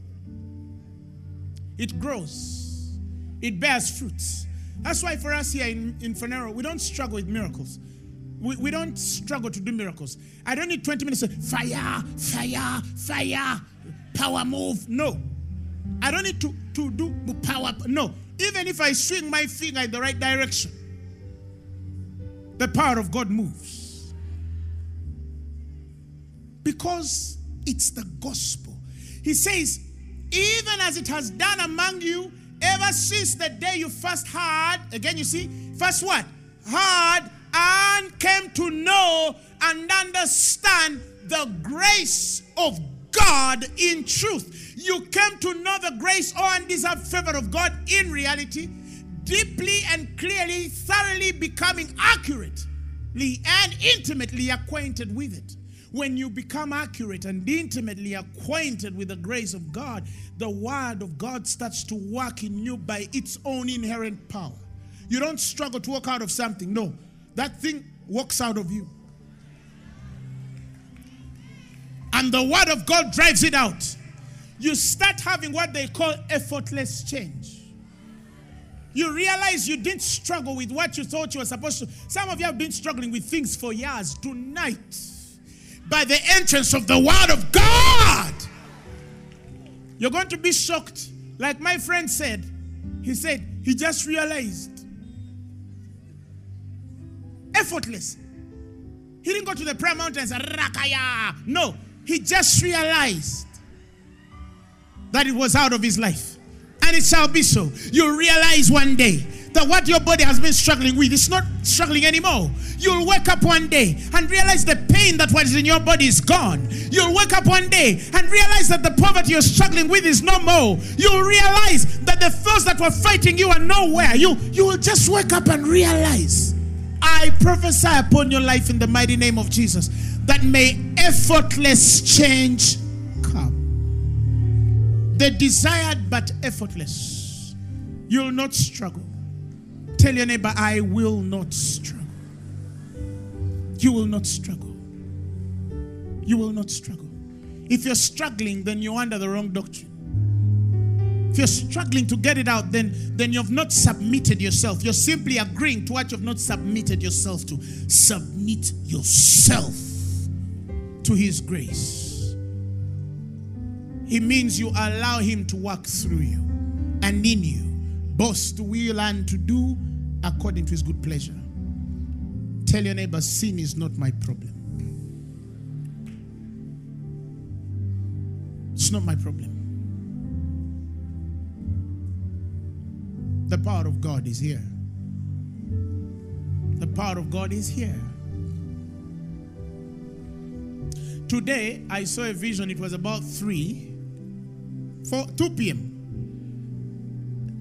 [SPEAKER 3] it grows it bears fruits. That's why for us here in, in Phaneroo, we don't struggle with miracles. We, we don't struggle to do miracles. I don't need 20 minutes of fire, fire, fire, power move. No. I don't need to, to do power. No. Even if I swing my finger in the right direction, the power of God moves. Because it's the gospel. He says, even as it has done among you Ever since the day you first heard, again, you see, first what? Heard and came to know and understand the grace of God in truth. You came to know the grace oh, or undeserved favor of God in reality, deeply and clearly, thoroughly becoming accurately and intimately acquainted with it. When you become accurate and intimately acquainted with the grace of God, the word of God starts to work in you by its own inherent power. You don't struggle to walk out of something. No, that thing walks out of you. And the word of God drives it out. You start having what they call effortless change. You realize you didn't struggle with what you thought you were supposed to. Some of you have been struggling with things for years. Tonight, by the entrance of the Word of God. You're going to be shocked. Like my friend said, he said, he just realized. Effortless. He didn't go to the prayer mountains rakaya. No, he just realized that it was out of his life. And it shall be so. You realize one day that what your body has been struggling with is not struggling anymore. You'll wake up one day and realize the pain that was in your body is gone. You'll wake up one day and realize that the poverty you're struggling with is no more. You'll realize that the foes that were fighting you are nowhere. You, you will just wake up and realize. I prophesy upon your life in the mighty name of Jesus that may effortless change come. The desired but effortless. You'll not struggle. Tell your neighbor, I will not struggle. You will not struggle. You will not struggle. If you're struggling, then you're under the wrong doctrine. If you're struggling to get it out, then, then you've not submitted yourself. You're simply agreeing to what you've not submitted yourself to. Submit yourself to His grace. It means you allow Him to work through you and in you, both to will and to do according to his good pleasure. Tell your neighbor, sin is not my problem. It's not my problem. The power of God is here. The power of God is here. Today, I saw a vision. It was about 3, 4, 2 p.m.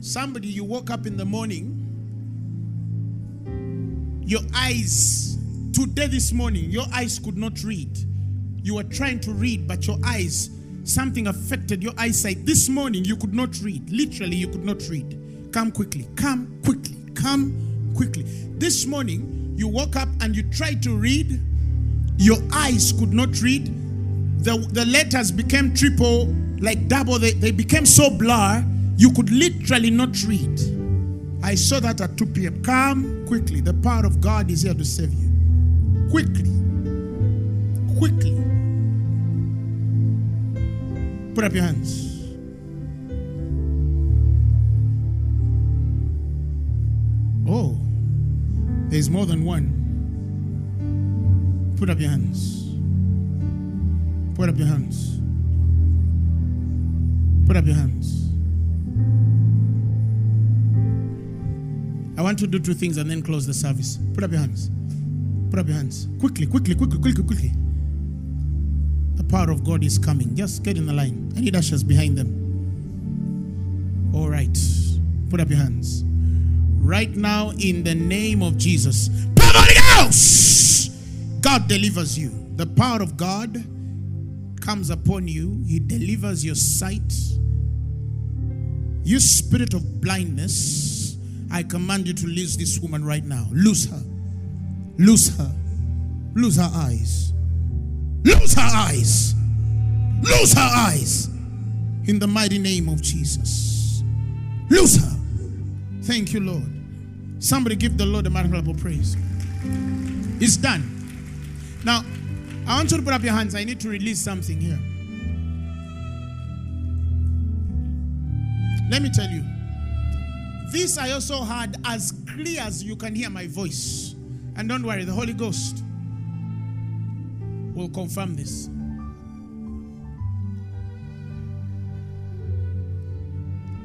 [SPEAKER 3] Somebody, you woke up in the morning your eyes, today, this morning, your eyes could not read. You were trying to read, but your eyes something affected your eyesight. This morning you could not read. Literally, you could not read. Come quickly. Come quickly. Come quickly. This morning you woke up and you tried to read. Your eyes could not read. The, the letters became triple, like double. They, they became so blur, you could literally not read. I saw that at 2 p.m. Come quickly. The power of God is here to save you. Quickly. Quickly. Put up your hands. Oh, there's more than one. Put up your hands. Put up your hands. Put up your hands. I want to do two things and then close the service. Put up your hands. Put up your hands. Quickly, quickly, quickly, quickly, quickly. The power of God is coming. Just get in the line. I need ushers behind them. All right. Put up your hands. Right now, in the name of Jesus! God delivers you. The power of God comes upon you. He delivers your sight. You spirit of blindness, I command you to lose this woman right now. Lose her. Lose her. Lose her eyes. Lose her eyes. Lose her eyes. In the mighty name of Jesus. Lose her. Thank you, Lord. Somebody give the Lord a manifold praise. It's done. Now, I want you to put up your hands. I need to release something here. Let me tell you. This I also heard as clear as you can hear my voice. And don't worry, the Holy Ghost will confirm this.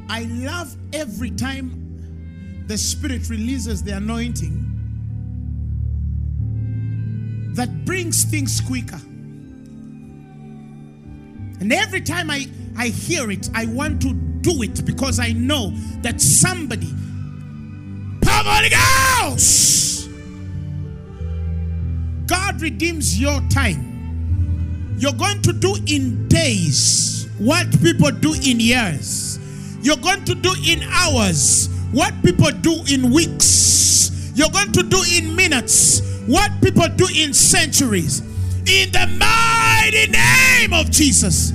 [SPEAKER 3] I love every time the Spirit releases the anointing that brings things quicker. And every time I, I hear it, I want to do it because I know that somebody, Power Holy Ghost, God redeems your time. You're going to do in days what people do in years. You're going to do in hours what people do in weeks. You're going to do in minutes what people do in centuries. In the mighty name of Jesus.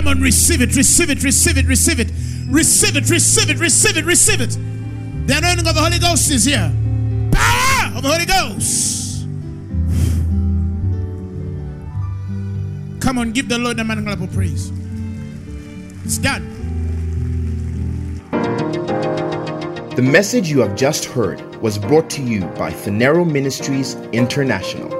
[SPEAKER 3] Come on, receive it, receive it, receive it, receive it, receive it, receive it, receive it, receive it. The anointing of the Holy Ghost is here. Power of the Holy Ghost. Come on, give the Lord a man of praise. It's done.
[SPEAKER 2] The message you have just heard was brought to you by Phaneroo Ministries International.